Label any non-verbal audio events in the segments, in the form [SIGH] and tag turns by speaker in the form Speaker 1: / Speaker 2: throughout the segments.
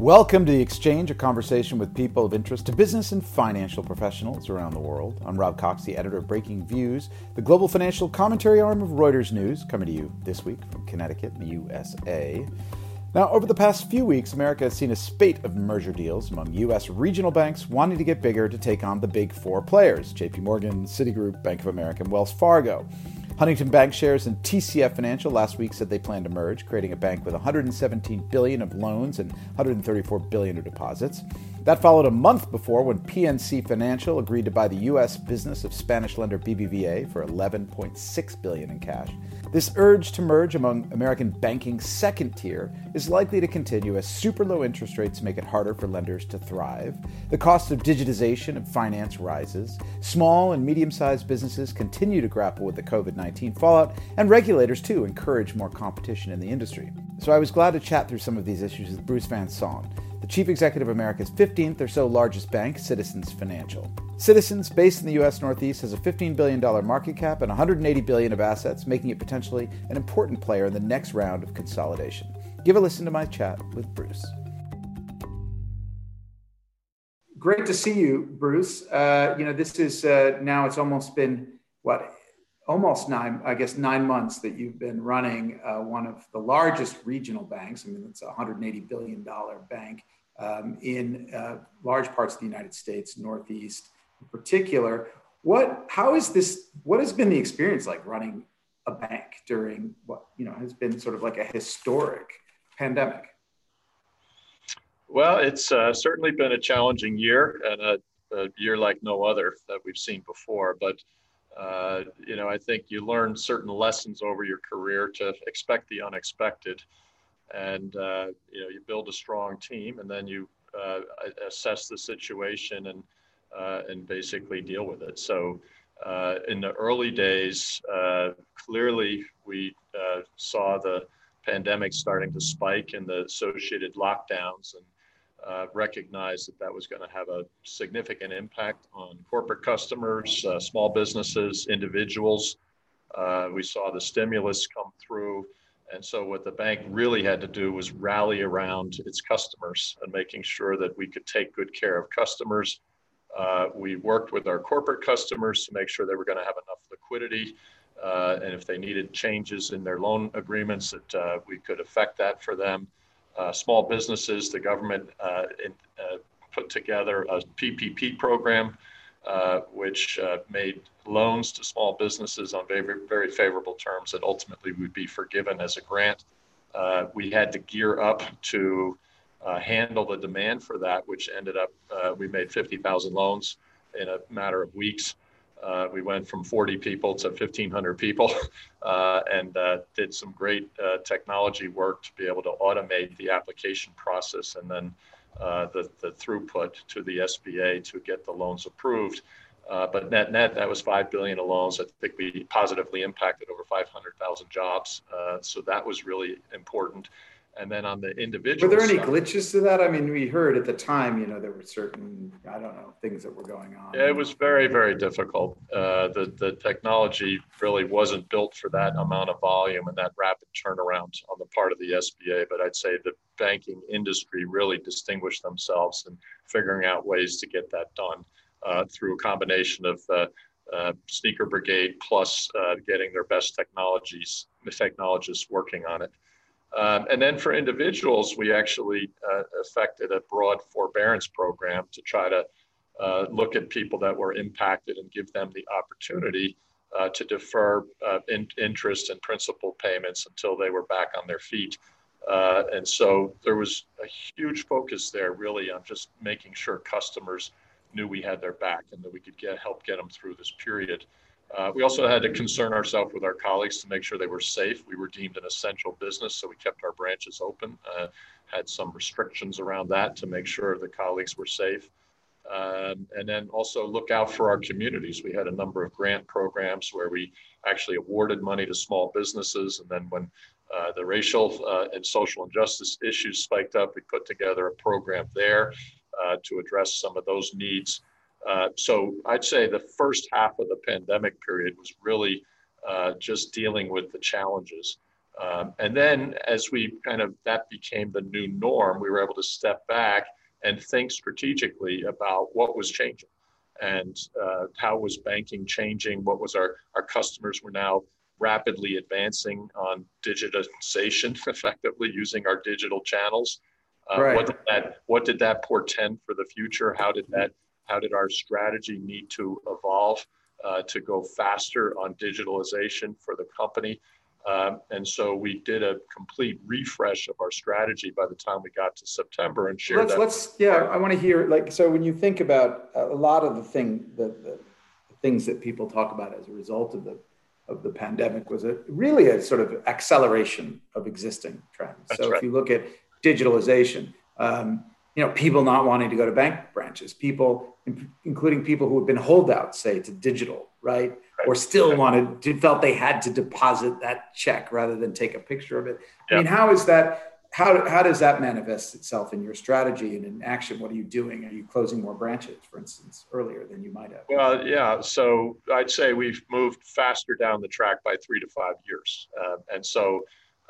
Speaker 1: Welcome to The Exchange, a conversation with people of interest to business and financial professionals around the world. I'm Rob Cox, the editor of Breakingviews, the global financial commentary arm of Reuters News, coming to you this week from Connecticut, the USA. Now, over the past few weeks, America has seen a spate of merger deals among U.S. regional banks wanting to get bigger to take on the big four players JP Morgan, Citigroup, Bank of America, and Wells Fargo. Huntington Bancshares and TCF Financial last week said they plan to merge, creating a bank with 117 billion of loans and 134 billion of deposits. That followed a month before when PNC Financial agreed to buy the U.S. business of Spanish lender BBVA for 11.6 billion in cash. This urge to merge among American banking's second tier is likely to continue as super low interest rates make it harder for lenders to thrive. The cost of digitization of finance rises. Small and medium sized businesses continue to grapple with the COVID 19 fallout, and regulators, too, encourage more competition in the industry. So I was glad to chat through some of these issues with Bruce Van Saun the chief executive of America's 15th or so largest bank, Citizens Financial. Citizens, based in the U.S. Northeast, has a $15 billion market cap and 180 billion of assets, making it potentially an important player in the next round of consolidation. Give a listen to my chat with Bruce. Great to see you, Bruce. Uh, you know, this is uh, now it's almost been what almost nine, I guess, nine months that you've been running uh, one of the largest regional banks. I mean, it's a $180 billion bank um, in uh, large parts of the United States, Northeast in particular. What, how is this, what has been the experience like running a bank during what, you know, has been sort of like a historic pandemic?
Speaker 2: Well, it's uh, certainly been a challenging year and a, a year like no other that we've seen before. But uh, you know, I think you learn certain lessons over your career to expect the unexpected, and uh, you know, you build a strong team, and then you uh, assess the situation and uh, and basically deal with it. So, uh, in the early days, clearly we saw the pandemic starting to spike and the associated lockdowns and uh, recognized that that was going to have a significant impact on corporate customers, uh, small businesses, individuals. Uh, we saw the stimulus come through. And so, what the bank really had to do was rally around its customers and making sure that we could take good care of customers. Uh, we worked with our corporate customers to make sure they were going to have enough liquidity. Uh, and if they needed changes in their loan agreements, that uh, we could affect that for them uh, small businesses. The government uh, in, uh, put together a PPP program, uh, which uh, made loans to small businesses on very, very favorable terms that ultimately would be forgiven as a grant. We had to gear up to handle the demand for that, which ended up, we made 50,000 loans in a matter of weeks. Uh, we went from 40 people to 1,500 people [LAUGHS] uh, and uh, did some great uh, technology work to be able to automate the application process and then uh, the, the throughput to the SBA to get the loans approved. Uh, but net net, that was five billion of loans. I think we positively impacted over 500,000 jobs. so that was really important. And then on the individual,
Speaker 1: were there any glitches to that? I mean, we heard at the time, you know, there were certain, I don't know, things that were going on.
Speaker 2: It was very, very difficult. Uh, the the technology really wasn't built for that amount of volume and that rapid turnaround on the part of the SBA. But I'd say the banking industry really distinguished themselves in figuring out ways to get that done uh, through a combination of uh, uh, sneaker brigade plus uh, getting their best technologies, technologists working on it. Um, and then for individuals, we actually uh, effected a broad forbearance program to try to uh, look at people that were impacted and give them the opportunity uh, to defer uh, in, interest and principal payments until they were back on their feet. Uh, and so there was a huge focus there, really, on just making sure customers knew we had their back and that we could get help get them through this period. Uh, we also had to concern ourselves with our colleagues to make sure they were safe. We were deemed an essential business, so we kept our branches open. Uh, had some restrictions around that to make sure the colleagues were safe. Um, and then also look out for our communities. We had a number of grant programs where we actually awarded money to small businesses. And then when uh, the racial uh, and social injustice issues spiked up, we put together a program there uh, to address some of those needs. Uh, so I'd say the first half of the pandemic period was really uh, just dealing with the challenges. Um, and then as we kind of, that became the new norm, we were able to step back and think strategically about what was changing and uh, how was banking changing, what was our, our customers were now rapidly advancing on digitization, [LAUGHS] effectively using our digital channels. Uh, right. What did that What did that portend for the future? How did that How did our strategy need to evolve uh, to go faster on digitalization for the company? Um, and so we did a complete refresh of our strategy by the time we got to September and shared
Speaker 1: let's,
Speaker 2: that.
Speaker 1: Let's, yeah, I want to hear like, so when you think about a lot of the thing, the, the, the things that people talk about as a result of the, of the pandemic was a really a sort of acceleration of existing trends. That's so right. if you look at digitalization, um, you know, people not wanting to go to bank branches, people, including people who have been holdouts, say, to digital, right? or still wanted to felt they had to deposit that check rather than take a picture of it. I mean, how is that? How, how does that manifest itself in your strategy and in action? What are you doing? Are you closing more branches, for instance, earlier than you might have?
Speaker 2: Well, yeah. So I'd say we've moved faster down the track by three to five years. Uh, and so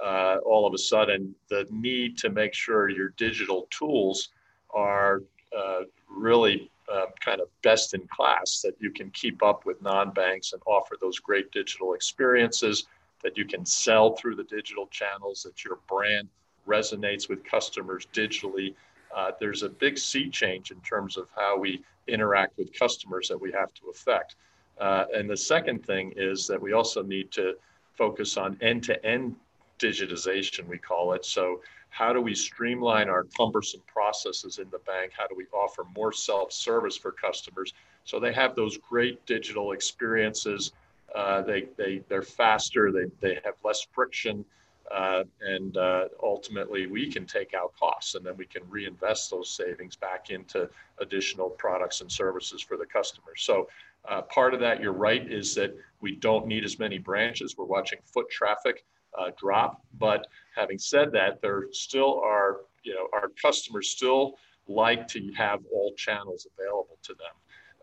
Speaker 2: uh, all of a sudden, the need to make sure your digital tools are uh, really um, kind of best in class that you can keep up with non-banks and offer those great digital experiences that you can sell through the digital channels that your brand resonates with customers digitally. Uh, there's a big sea change in terms of how we interact with customers that we have to affect. Uh, and the second thing is that we also need to focus on end-to-end digitization we call it so how do we streamline our cumbersome processes in the bank? How do we offer more self service for customers so they have those great digital experiences? Uh, they, they, they're faster, they, they have less friction, uh, and uh, ultimately we can take out costs and then we can reinvest those savings back into additional products and services for the customers. So, uh, part of that, you're right, is that we don't need as many branches. We're watching foot traffic uh, drop. But having said that, there still are, you know, our customers still like to have all channels available to them.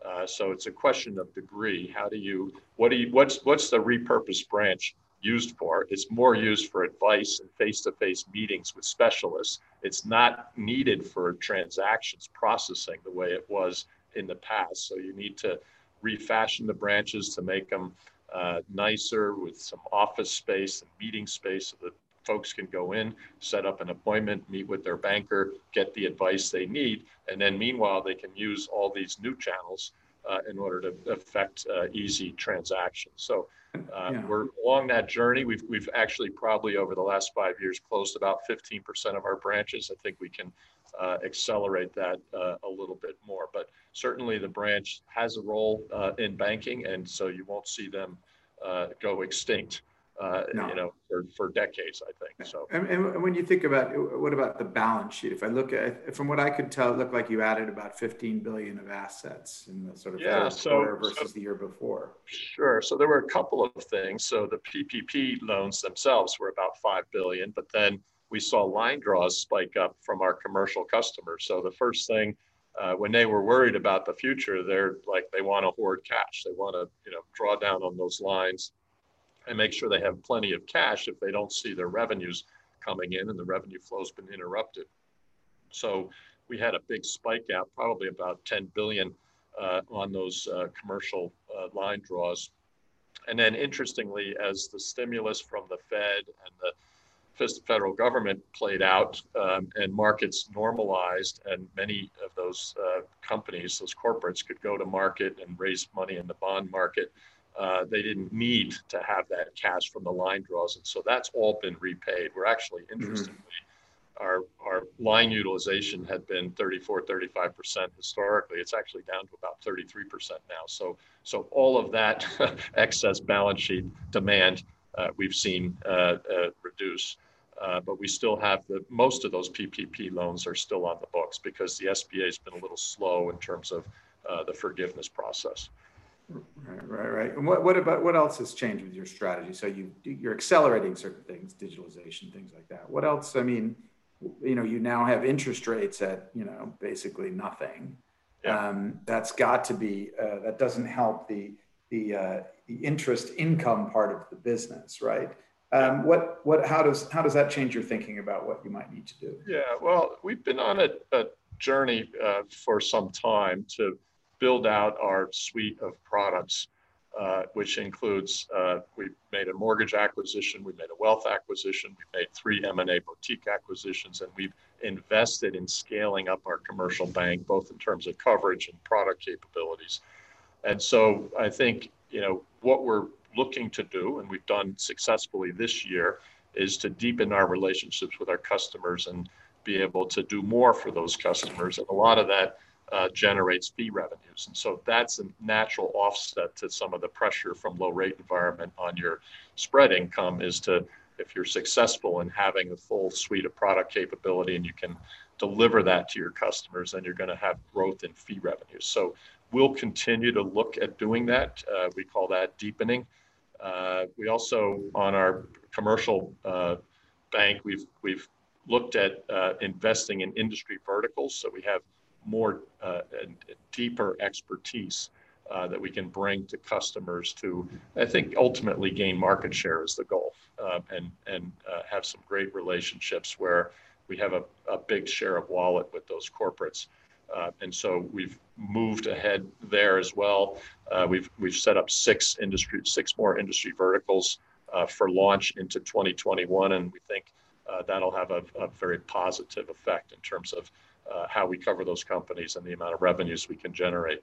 Speaker 2: Uh, so it's a question of degree. How do you, what do you, what's, what's the repurposed branch used for? It's more used for advice and face-to-face meetings with specialists. It's not needed for transactions processing the way it was in the past. So you need to refashion the branches to make them uh, nicer with some office space and meeting space so that folks can go in, set up an appointment, meet with their banker, get the advice they need, and then meanwhile they can use all these new channels uh, in order to affect uh, easy transactions. So uh, yeah. we're along that journey. We've we've actually probably over the last five years closed about 15% of our branches. I think we can uh, accelerate that uh, a little bit more, but certainly the branch has a role uh, in banking, and so you won't see them uh, go extinct. Uh, no. You know, for, for decades, I think. So,
Speaker 1: and, and, when you think about what about the balance sheet? If I look at, from what I could tell, it looked like you added about 15 billion of assets in the sort of yeah, so, quarter versus so, the year before.
Speaker 2: Sure. So there were a couple of things. So the PPP loans themselves were about five billion, but then we saw line draws spike up from our commercial customers. So the first thing uh, when they were worried about the future, they're like they want to hoard cash. They want to you know draw down on those lines and make sure they have plenty of cash if they don't see their revenues coming in and the revenue flow's been interrupted. So we had a big spike out, probably about 10 billion uh, on those uh, commercial uh, line draws. And then interestingly, as the stimulus from the Fed and the federal government played out um, and markets normalized, and many of those uh, companies, those corporates, could go to market and raise money in the bond market. Uh, they didn't need to have that cash from the line draws, and so that's all been repaid. We're actually, mm-hmm. interestingly, mm-hmm. our our line utilization had been 34, 35 percent historically. It's actually down to about 33 percent now. So so all of that [LAUGHS] excess balance sheet demand uh, we've seen uh, uh, reduce. Uh, but we still have the most of those PPP loans are still on the books because the SBA has been a little slow in terms of uh, the forgiveness process.
Speaker 1: Right, right, right. And what, what about what else has changed with your strategy? So you you're accelerating certain things, digitalization, things like that. What else? I mean, you know, you now have interest rates at you know basically nothing. Yeah. Um, that's got to be uh, that doesn't help the the uh, the interest income part of the business, right? Um, what what how does how does that change your thinking about what you might need to do?
Speaker 2: Yeah, well, we've been on a, a journey uh, for some time to build out our suite of products, uh, which includes uh, we made a mortgage acquisition, we made a wealth acquisition, we made three M&A boutique acquisitions, and we've invested in scaling up our commercial bank, both in terms of coverage and product capabilities. And so I think you know what we're looking to do, and we've done successfully this year, is to deepen our relationships with our customers and be able to do more for those customers. And a lot of that uh, generates fee revenues. And so that's a natural offset to some of the pressure from low rate environment on your spread income is to, if you're successful in having a full suite of product capability and you can deliver that to your customers, then you're going to have growth in fee revenues. So we'll continue to look at doing that. Uh, we call that deepening. Uh, we also, on our commercial uh, bank, we've we've looked at uh, investing in industry verticals, so we have more uh, deeper expertise uh, that we can bring to customers to, I think, ultimately gain market share is the goal, um, and and have some great relationships where we have a, a big share of wallet with those corporates. Uh, and so we've moved ahead there as well. Uh, we've we've set up six industry, six more industry verticals uh, for launch into 2021, and we think uh, that'll have a, a, very positive effect in terms of uh, how we cover those companies and the amount of revenues we can generate.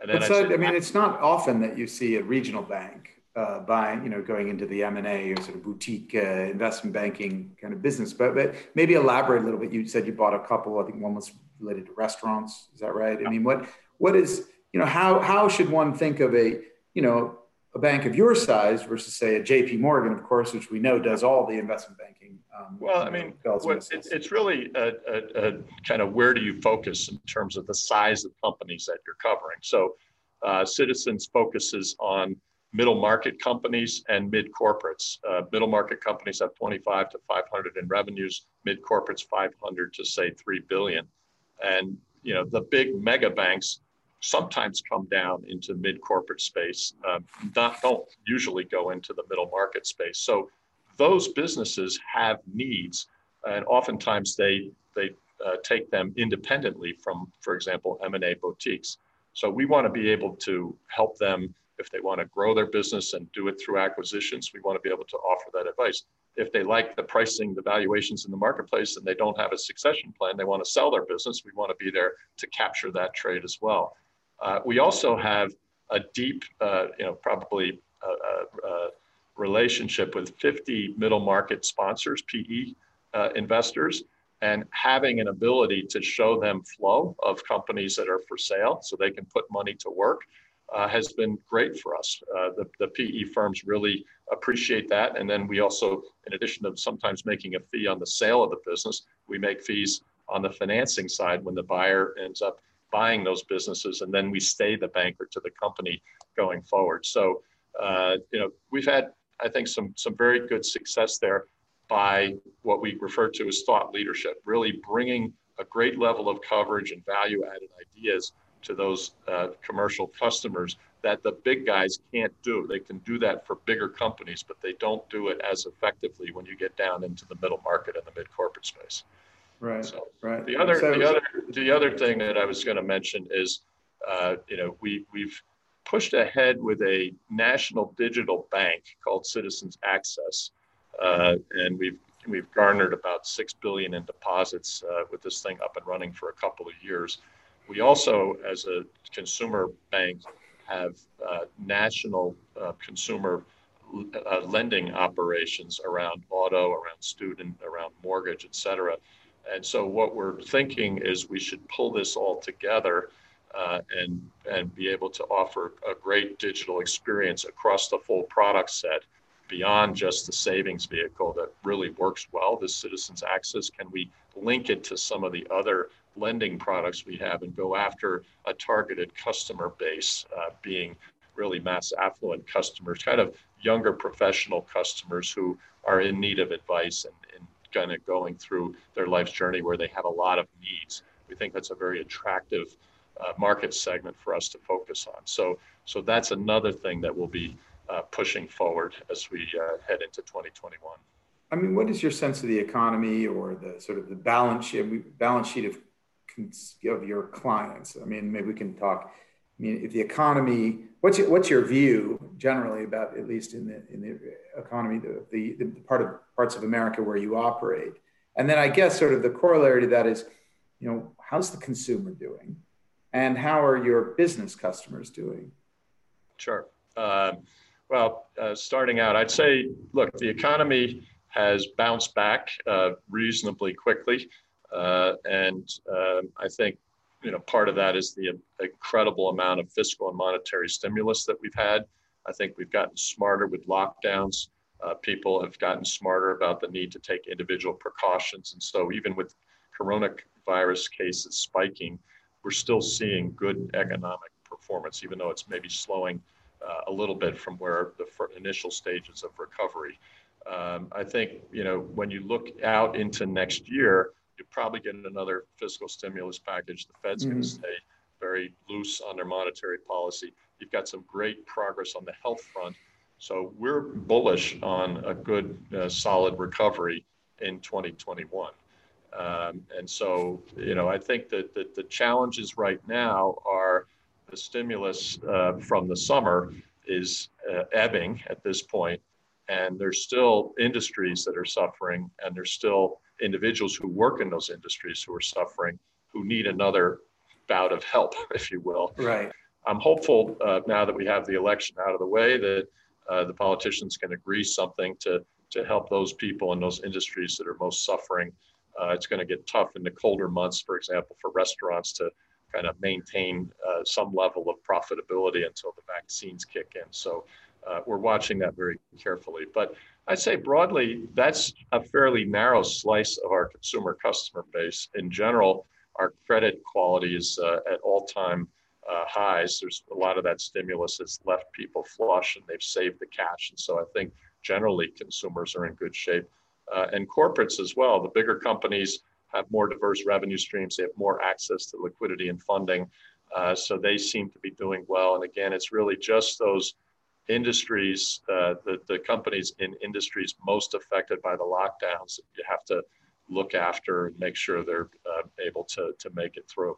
Speaker 1: And then so, I, I mean, it's not often that you see a regional bank uh, buying, you know, going into the M and A or sort of boutique uh, investment banking kind of business. But, but maybe elaborate a little bit. You said you bought a couple. I think one was related to restaurants. Is that right? I mean, what what is you know how how should one think of a you know a bank of your size versus say a J.P. Morgan, of course, which we know does all the investment banking.
Speaker 2: Um, well, I mean, what, it, it's really a, a, a, kind of where do you focus in terms of the size of companies that you're covering. So, uh, Citizens focuses on middle market companies and mid corporates. Uh, middle market companies have 25 to 500 in revenues, mid corporates 500 to say 3 billion. And you know the big mega banks sometimes come down into mid corporate space, um, not, don't usually go into the middle market space. So those businesses have needs, and oftentimes they they uh, take them independently from, for example, M&A boutiques. So we want to be able to help them if they want to grow their business and do it through acquisitions. We want to be able to offer that advice if they like the pricing, the valuations in the marketplace, and they don't have a succession plan, they want to sell their business. We want to be there to capture that trade as well. Uh, we also have a deep, uh, you know, probably a, a, a, relationship with 50 middle market sponsors, PE uh, investors, and having an ability to show them flow of companies that are for sale so they can put money to work uh, has been great for us. Uh, the, the PE firms really appreciate that. And then we also, in addition to sometimes making a fee on the sale of the business, we make fees on the financing side when the buyer ends up buying those businesses. And then we stay the banker to the company going forward. So, uh, you know, we've had, I think, some, some very good success there by what we refer to as thought leadership, really bringing a great level of coverage and value added ideas to those uh, commercial customers that the big guys can't do. They can do that for bigger companies, but they don't do it as effectively when you get down into the middle market and the mid corporate space.
Speaker 1: Right. So right.
Speaker 2: The other, so, the other, the other thing that I was going to mention is, uh, you know, we we've pushed ahead with a national digital bank called Citizens Access, uh, and we've we've garnered about six billion in deposits uh, with this thing up and running for a couple of years. We also, as a consumer bank, have uh, national uh, consumer uh, lending operations around auto, around student, around mortgage, et cetera. And so what we're thinking is we should pull this all together uh, and and be able to offer a great digital experience across the full product set beyond just the savings vehicle that really works well the citizens access. Can we link it to some of the other lending products we have and go after a targeted customer base uh, being really mass affluent customers kind of younger professional customers who are in need of advice and, and kind of going through their life's journey where they have a lot of needs we think that's a very attractive uh, market segment for us to focus on. So, so that's another thing that we'll be uh, pushing forward as we uh, head into 2021.
Speaker 1: I mean, what is your sense of the economy or the sort of the balance sheet, balance sheet of, of your clients? I mean, maybe we can talk. I mean, if the economy, what's your, what's your view generally about at least in the in the economy, the, the, the part of parts of America where you operate, and then I guess sort of the corollary to that is, you know, how's the consumer doing? and how are your business customers doing?
Speaker 2: Sure. Um, well, uh, starting out, I'd say, look, the economy has bounced back uh, reasonably quickly, uh, and um, I think you know part of that is the incredible amount of fiscal and monetary stimulus that we've had. I think we've gotten smarter with lockdowns. Uh, people have gotten smarter about the need to take individual precautions, and so even with coronavirus cases spiking, we're still seeing good economic performance, even though it's maybe slowing uh, a little bit from where the initial stages of recovery. Um, I think you know when you look out into next year, you probably getting another fiscal stimulus package. The Fed's mm-hmm. going to stay very loose on their monetary policy. You've got some great progress on the health front, so we're bullish on a good, uh, solid recovery in 2021. Um, and so, you know, I think that, that the challenges right now are the stimulus uh, from the summer is uh, ebbing at this point, and there's still industries that are suffering, and there's still individuals who work in those industries who are suffering, who need another bout of help, [LAUGHS] if you will.
Speaker 1: Right.
Speaker 2: I'm hopeful uh, now that we have the election out of the way that uh, the politicians can agree something to to help those people in those industries that are most suffering uh, it's going to get tough in the colder months, for example, for restaurants to kind of maintain uh, some level of profitability until the vaccines kick in. So uh, we're watching that very carefully. But I'd say broadly, that's a fairly narrow slice of our consumer customer base. In general, our credit quality is uh, at all time uh, highs. There's a lot of that stimulus has left people flush and they've saved the cash. And so I think generally consumers are in good shape uh, and corporates as well. The bigger companies have more diverse revenue streams, they have more access to liquidity and funding. Uh, so they seem to be doing well. And again, it's really just those industries, uh, the, the companies in industries most affected by the lockdowns that you have to look after and make sure they're uh, able to, to make it through.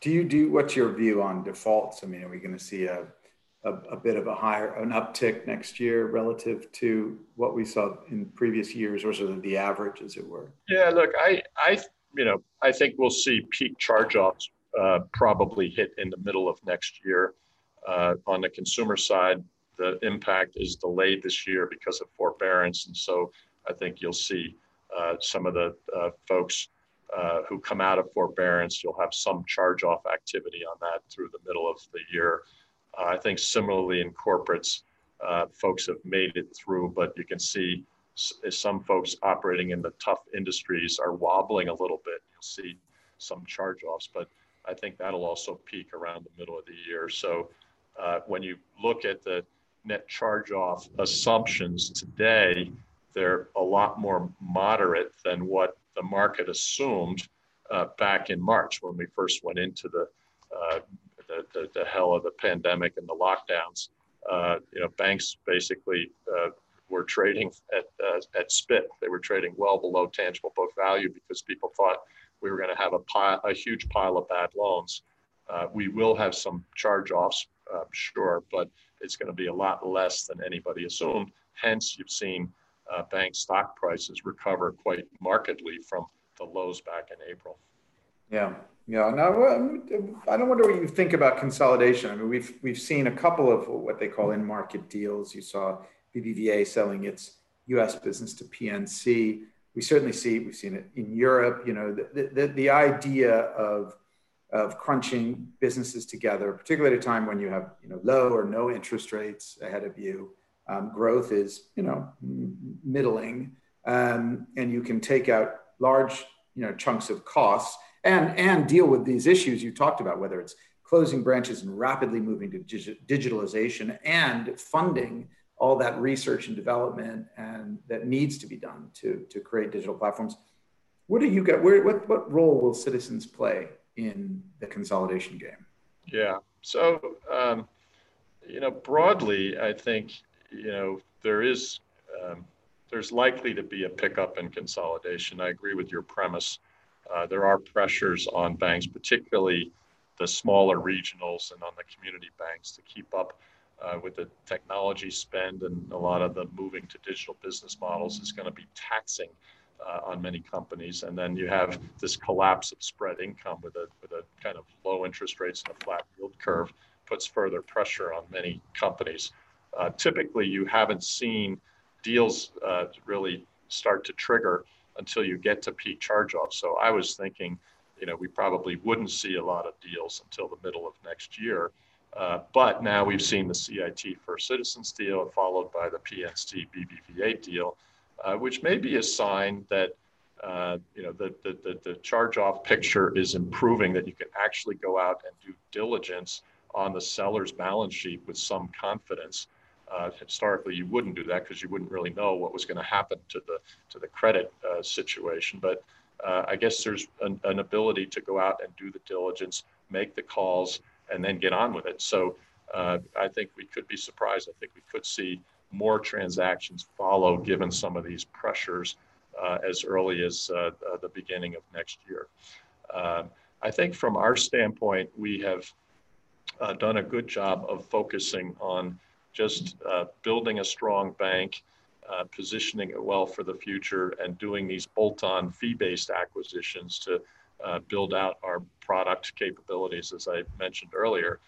Speaker 1: Do you do what's your view on defaults? I mean, are we going to see a a, a, bit of a higher an uptick next year relative to what we saw in previous years, or sort of the average, as it were?
Speaker 2: Yeah, look, I I you know I think we'll see peak charge-offs uh, probably hit in the middle of next year. Uh, on the consumer side, the impact is delayed this year because of forbearance, and so I think you'll see uh, some of the uh, folks. Uh, who come out of forbearance, you'll have some charge off activity on that through the middle of the year. Uh, I think similarly in corporates, uh, folks have made it through, but you can see some folks operating in the tough industries are wobbling a little bit. You'll see some charge offs, but I think that'll also peak around the middle of the year. So uh, when you look at the net charge off assumptions today, they're a lot more moderate than what the market assumed uh, back in March when we first went into the uh, the, the, the hell of the pandemic and the lockdowns, uh, you know, banks basically uh, were trading at, at spit. They were trading well below tangible book value because people thought we were going to have a, pile, a huge pile of bad loans. We will have some charge-offs, uh, sure, but it's going to be a lot less than anybody assumed. Hence, you've seen uh, bank stock prices recover quite markedly from the lows back in April.
Speaker 1: Yeah, yeah. Now, I don't wonder what you think about consolidation. I mean, we've we've seen a couple of what they call in-market deals. You saw BBVA selling its U.S. business to PNC. We certainly see we've seen it in Europe. You know, the the, the idea of of crunching businesses together, particularly at a time when you have you know low or no interest rates ahead of you. Um, growth is you know middling, um, and you can take out large you know chunks of costs and and deal with these issues you talked about, whether it's closing branches and rapidly moving to digitalization and funding all that research and development and that needs to be done to to create digital platforms. What do you get? Where what what role will citizens play in the consolidation game?
Speaker 2: Yeah. So, um, you know, broadly, I think, you know, there is, um, there's likely to be a pickup in consolidation. I agree with your premise. Uh, there are pressures on banks, particularly the smaller regionals and on the community banks to keep up uh, with the technology spend and a lot of the moving to digital business models is going to be taxing uh, on many companies. And then you have this collapse of spread income with a, with a kind of low interest rates and a flat yield curve puts further pressure on many companies. Uh, typically, you haven't seen deals uh, really start to trigger until you get to peak charge-off. So I was thinking, you know, we probably wouldn't see a lot of deals until the middle of next year. Uh, but now we've seen the CIT First Citizens deal followed by the PNC BBVA deal uh, which may be a sign that uh, you know the, the, the, the charge-off picture is improving, that you can actually go out and do diligence on the seller's balance sheet with some confidence. Uh, historically, you wouldn't do that because you wouldn't really know what was going to happen to the to the credit uh, situation. But uh, I guess there's an, an, ability to go out and do the diligence, make the calls, and then get on with it. So uh, I think we could be surprised. I think we could see more transactions follow given some of these pressures uh, as early as uh, uh, the beginning of next year. Um, I think from our standpoint, we have uh, done a good job of focusing on just uh, building a strong bank, uh, positioning it well for the future, and doing these bolt on fee based acquisitions to build out our product capabilities, as I mentioned earlier.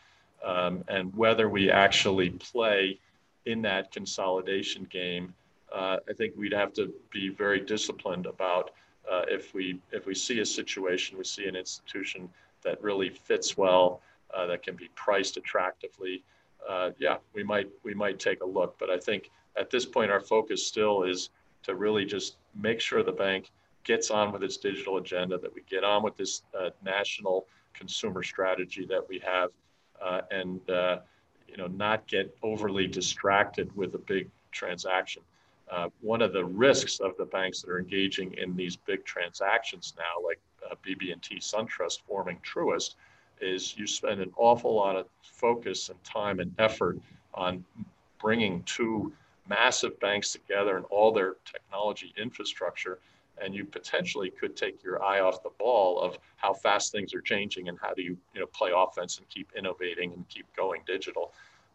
Speaker 2: Um, and whether we actually play in that consolidation game, uh, I think we'd have to be very disciplined about uh, if we if we see a situation, we see an institution that really fits well, uh, that can be priced attractively. Uh, yeah, we might we might take a look, but I think at this point our focus still is to really just make sure the bank gets on with its digital agenda, that we get on with this uh, national consumer strategy that we have, uh, and you know, not get overly distracted with a big transaction. Uh, one of the risks of the banks that are engaging in these big transactions now, like uh, BB&T SunTrust forming Truist, is you spend an awful lot of focus and time and effort on bringing two massive banks together and all their technology infrastructure and you potentially could take your eye off the ball of how fast things are changing and how do you you know play offense and keep innovating and keep going digital.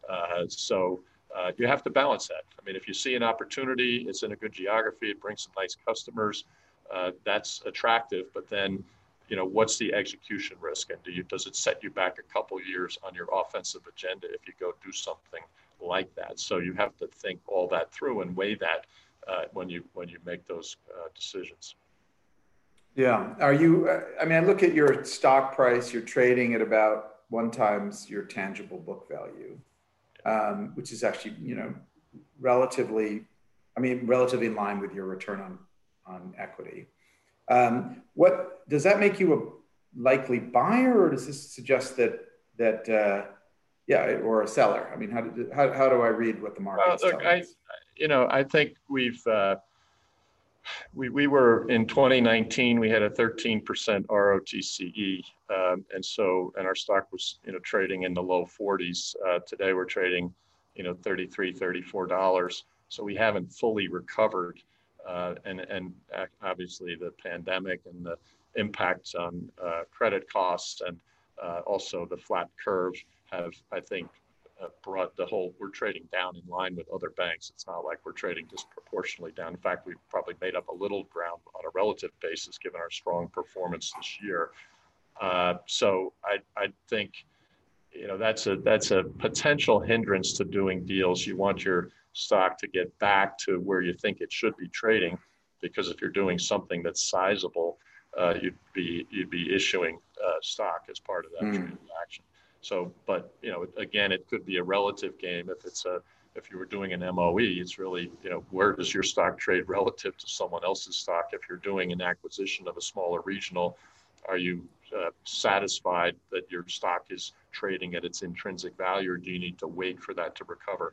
Speaker 2: Uh, so uh, you have to balance that. I mean, if you see an opportunity, it's in a good geography, it brings some nice customers, uh, that's attractive. But then, you know, what's the execution risk, and do you does it set you back a couple years on your offensive agenda if you go do something like that? So you have to think all that through and weigh that uh, when you when you make those uh, decisions.
Speaker 1: Yeah. Are you? Uh, I mean, I look at your stock price. You're trading at about one times your tangible book value, um, which is actually you know relatively. I mean, relatively in line with your return on on equity. Um, what does that make you a likely buyer, or does this suggest that that uh, yeah, or a seller? I mean, how, do, how, how do I read what the market?
Speaker 2: Well, look, I, you know, I think we've uh, we we were in 2019 we had a 13% ROTCE, um, and so and our stock was you know trading in the low 40s. Uh, today we're trading, you know, 33, 34 dollars. So we haven't fully recovered, uh, and and obviously the pandemic and the impacts on uh, credit costs and uh, also the flat curve have I think uh, brought the whole we're trading down in line with other banks. It's not like we're trading disproportionately down. In fact, we've probably made up a little ground on a relative basis given our strong performance this year. Uh, so I, I think you know that's a that's a potential hindrance to doing deals. You want your stock to get back to where you think it should be trading, because if you're doing something that's sizable, uh, you'd be you'd be issuing uh, stock as part of that mm. transaction. So, but you know, again, it could be a relative game. If it's a if you were doing an MOE, it's really you know where does your stock trade [LAUGHS] relative to someone else's stock? If you're doing an acquisition of a smaller regional, are you uh, satisfied that your stock is trading at its intrinsic value, or do you need to wait for that to recover?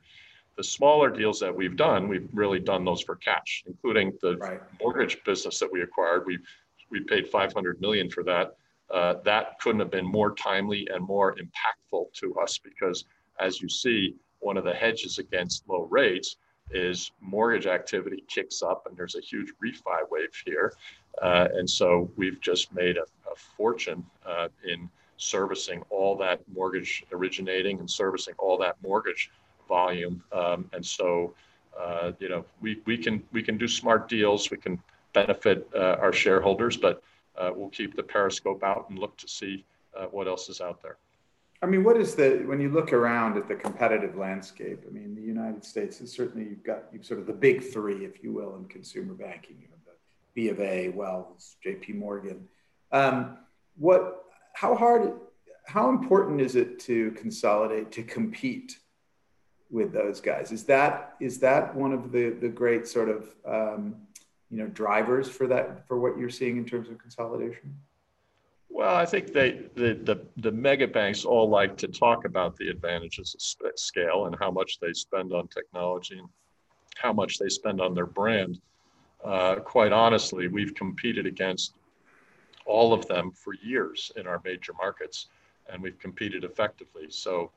Speaker 2: The smaller deals that we've done, we've really done those for cash, including the right. mortgage business that we acquired. We we paid 500 million for that. Uh, that couldn't have been more timely and more impactful to us because, as you see, one of the hedges against low rates is mortgage activity kicks up and there's a huge refi wave here. Uh, and so we've just made a, a fortune uh, in servicing all that mortgage originating and servicing all that mortgage volume. Um, and so, uh, you know, we, we can we can do smart deals. We can benefit uh, our shareholders, but uh, we'll keep the periscope out and look to see uh, what else is out there.
Speaker 1: I mean, what is the when you look around at the competitive landscape? I mean, the United States is certainly you've got you've sort of the big three, if you will, in consumer banking. You have the B of A, Wells, J.P. Morgan. Um, what? How hard? How important is it to consolidate to compete with those guys? Is that is that one of the the great sort of um, you know drivers for that for what you're seeing in terms of consolidation?
Speaker 2: Well, I think they the the, the mega banks all like to talk about the advantages of scale and how much they spend on technology and how much they spend on their brand. Uh, quite honestly, we've competed against all of them for years in our major markets, and we've competed effectively. So,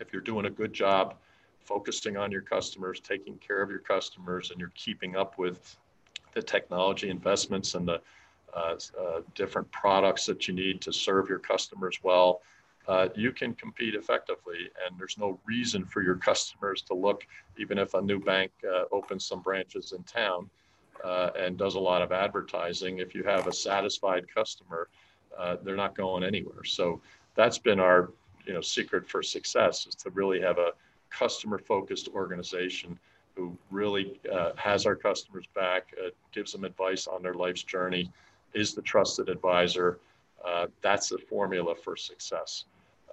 Speaker 2: if you're doing a good job focusing on your customers, taking care of your customers, and you're keeping up with the technology investments and the uh, uh, different products that you need to serve your customers well, uh, you can compete effectively. And there's no reason for your customers to look, even if a new bank uh, opens some branches in town uh, and does a lot of advertising. If you have a satisfied customer, uh, they're not going anywhere. So that's been our you know secret for success is to really have a customer focused organization who really uh, has our customers back, uh, gives them advice on their life's journey, is the trusted advisor. Uh, that's the formula for success.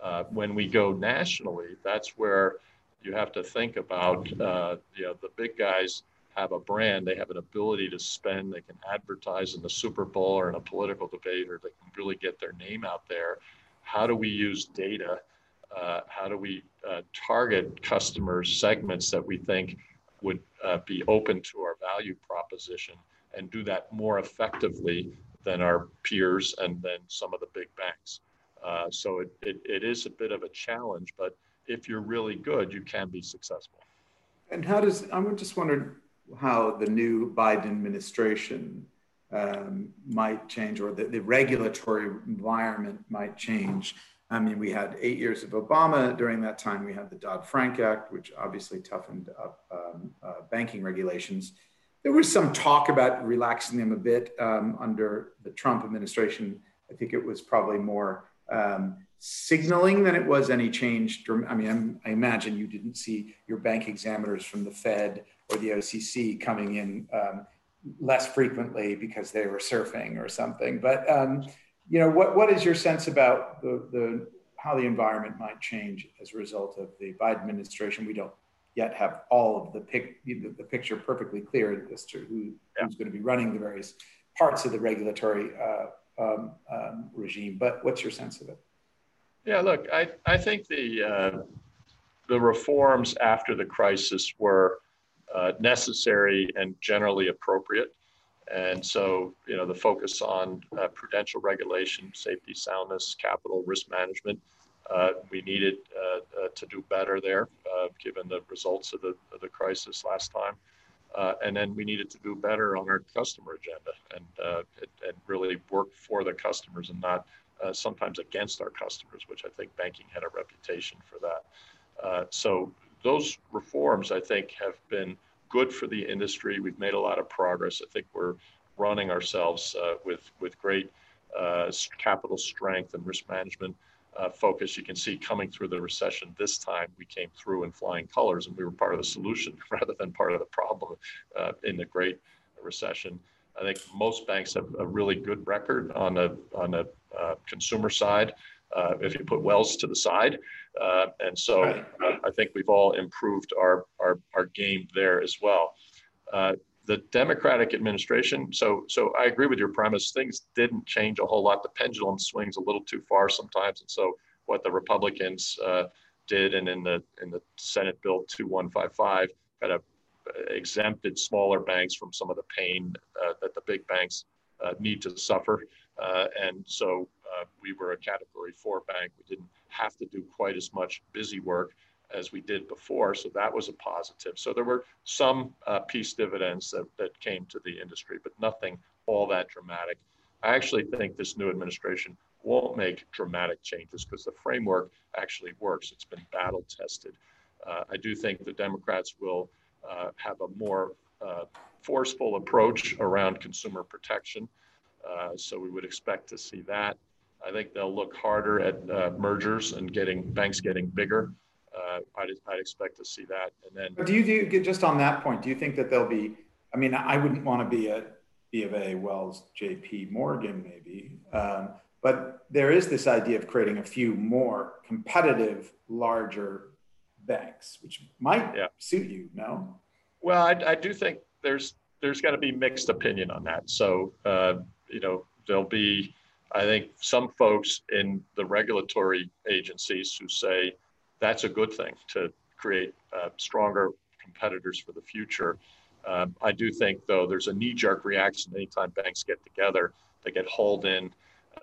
Speaker 2: Uh, when we go nationally, that's where you have to think about, uh, you know, the big guys have a brand, they have an ability to spend, they can advertise in the Super Bowl or in a political debate, or they can really get their name out there. How do we use data? Uh, how do we target customer segments that we think would uh, be open to our value proposition and do that more effectively than our peers and than some of the big banks. Uh, so it, it, it is a bit of a challenge, but if you're really good, you can be successful.
Speaker 1: And how does, I'm just wondering how the new Biden administration um, might change or the, the regulatory environment might change I mean, we had eight years of Obama. During that time, we had the Dodd Frank Act, which obviously toughened up um, uh, banking regulations. There was some talk about relaxing them a bit um, under the Trump administration. I think it was probably more um, signaling than it was any change. I mean, I'm, i imagine you didn't see your bank examiners from the Fed or the OCC coming in um, less frequently because they were surfing or something. But um, you know, what, what is your sense about the, the, how the environment might change as a result of the Biden administration? We don't yet have all of the, pic, the, the picture perfectly clear as to who, yeah. who's going to be running the various parts of the regulatory uh, um, um, regime. But what's your sense of it?
Speaker 2: Yeah, look, I, I think the, uh, the reforms after the crisis were uh, necessary and generally appropriate. And so, you know, the focus on uh, prudential regulation, safety, soundness, capital, risk management, uh, we needed uh, uh to do better there, uh, given the results of the, of the crisis last time. Uh, and then we needed to do better on our customer agenda and, and really work for the customers and not sometimes against our customers, which I think banking had a reputation for that. So those reforms, I think, have been good for the industry. We've made a lot of progress. I think we're running ourselves uh, with with great uh, capital strength and risk management uh, focus. You can see coming through the recession this time, we came through in flying colors, and we were part of the solution [LAUGHS] rather than part of the problem uh, in the Great Recession. I think most banks have a really good record on the on the uh, consumer side. Uh, if you put Wells to the side, uh, and so right. I think we've all improved our our, our game there as well. Uh, the Democratic administration, so so I agree with your premise. Things didn't change a whole lot. The pendulum swings a little too far sometimes, and so what the Republicans uh, did, and in the in the Senate Bill 2155, kind of exempted smaller banks from some of the pain uh, that the big banks uh, need to suffer. Uh, and so uh, we were a category four bank. We didn't have to do quite as much busy work as we did before. So that was a positive. So there were some uh, peace dividends that, that came to the industry, but nothing all that dramatic. I actually think this new administration won't make dramatic changes because the framework actually works. It's been battle tested. Uh, I do think the Democrats will uh, have a more uh, forceful approach around consumer protection. Uh, so we would expect to see that. I think they'll look harder at uh, mergers and getting banks getting bigger. Uh, I'd, I'd, expect to see that. And then,
Speaker 1: do you do just on that point? Do you think that there'll be? I mean, I wouldn't want to be at B of A, Wells, J.P. Morgan, maybe, um, but there is this idea of creating a few more competitive, larger banks, which might yeah. suit you. No.
Speaker 2: Well, I, I do think there's there's got to be mixed opinion on that. So uh, you know there'll be I think some folks in the regulatory agencies who say that's a good thing to create uh, stronger competitors for the future. Um, I do think, though, there's a knee jerk reaction anytime banks get together. They get hauled in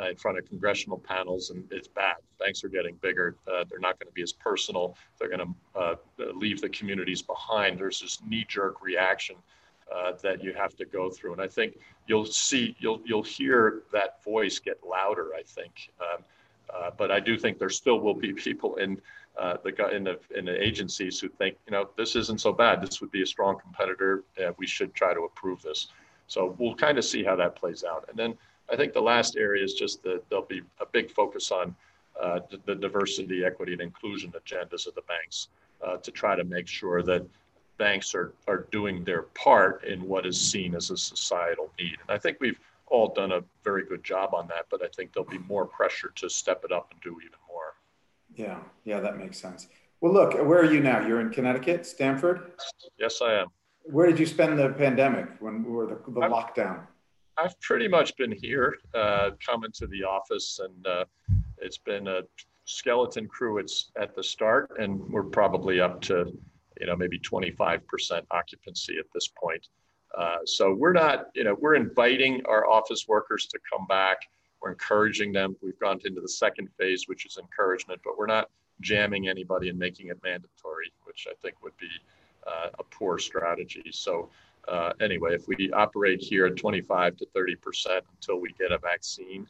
Speaker 2: uh, in front of congressional panels, and it's bad. Banks are getting bigger. Uh, they're not going to be as personal. They're going to uh, leave the communities behind. There's this knee-jerk reaction uh, that you have to go through, and I think you'll see, you'll you'll hear that voice get louder. I think, um, uh, but I do think there still will be [LAUGHS] people in uh, the in the in the agencies who think, you know, this isn't so bad. This would be a strong competitor. we should try to approve this. So we'll kind of see how that plays out, and then I think the last area is just that there'll be a big focus on uh, the, the, diversity, equity, and inclusion agendas of the banks uh, to try to make sure that banks are, are doing their part in what is seen as a societal need. And I think we've all done a very good job on that, but I think there'll be more pressure to step it up and do even more.
Speaker 1: Yeah, yeah, that makes sense. Well, look, where are you now? You're in Connecticut, Stamford?
Speaker 2: Yes, I am.
Speaker 1: Where did you spend the pandemic when we were the, the lockdown?
Speaker 2: I've pretty much been here, uh, coming to the office, and uh, it's been a skeleton crew. It's at the start, and we're probably up to, you know, maybe 25% occupancy at this point. Uh, so we're not, you know, we're inviting our office workers to come back. We're encouraging them. We've gone into the second phase, which is encouragement, but we're not jamming anybody and making it mandatory, which I think would be uh, a poor strategy. So uh, anyway, if we operate here at 25 to 30 percent until we get a vaccine,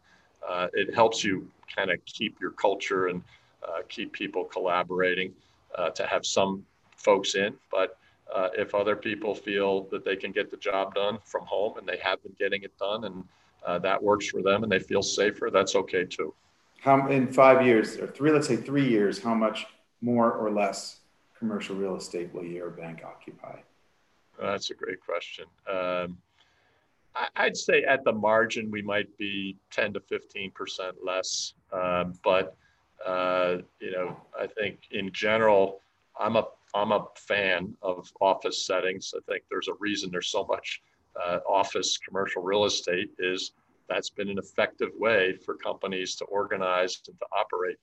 Speaker 2: uh, it helps you kind of keep your culture and uh, keep people collaborating uh, to have some folks in. But uh, if other people feel that they can get the job done from home and they have been getting it done and uh, that works for them and they feel safer, that's okay too.
Speaker 1: How in five years or three, let's say three years, how much more or less commercial real estate will your bank occupy?
Speaker 2: That's a great question. Um, I, would say at the margin we might be 10 to 15 percent less, um, but uh, you know I think in general I'm a I'm a fan of office settings. I think there's a reason there's so much uh, office commercial real estate is that's been an effective way for companies to organize and to operate,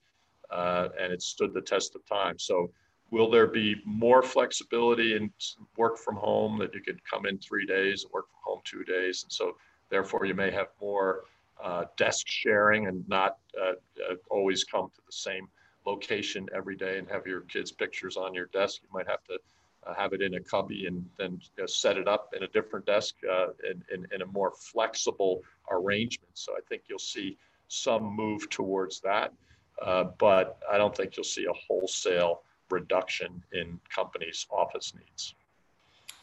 Speaker 2: uh, and it stood the test of time. So Will there be more flexibility in work from home that you could come in three days and work from home two days? And so, therefore, you may have more uh, desk sharing and not uh, uh, always come to the same location every day and have your kids' pictures on your desk. You might have to uh, have it in a cubby and then uh, set it up in a different desk uh, in, in, in, a more flexible arrangement. So I think you'll see some move towards that, but I don't think you'll see a wholesale reduction in companies' office needs.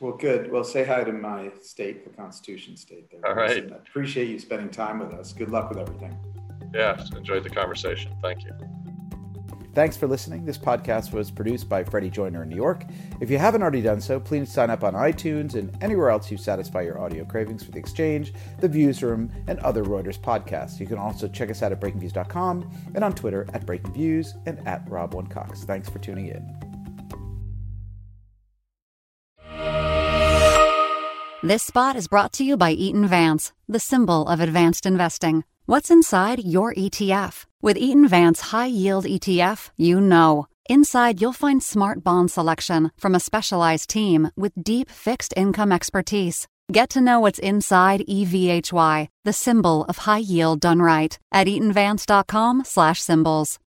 Speaker 1: Well, good. Well, say hi to my state, the Constitution State. There.
Speaker 2: All right.
Speaker 1: I appreciate you spending time with us. Good luck with everything.
Speaker 2: Yeah, enjoyed the conversation. Thank you.
Speaker 1: Thanks for listening. This podcast was produced by Freddie Joyner in New York. If you haven't already done so, please sign up on iTunes and anywhere else you satisfy your audio cravings for The Exchange, The Viewsroom, and other Reuters podcasts. You can also check us out at breakingviews.com and on Twitter at breakingviews and at Rob1Cox. Thanks for tuning in.
Speaker 3: This spot is brought to you by Eaton Vance, the symbol of advanced investing. What's inside your ETF? With Eaton Vance High Yield ETF, you know. Inside, you'll find smart bond selection from a specialized team with deep fixed income expertise. Get to know what's inside EVHY, the symbol of high yield done right, at eatonvance.com/symbols.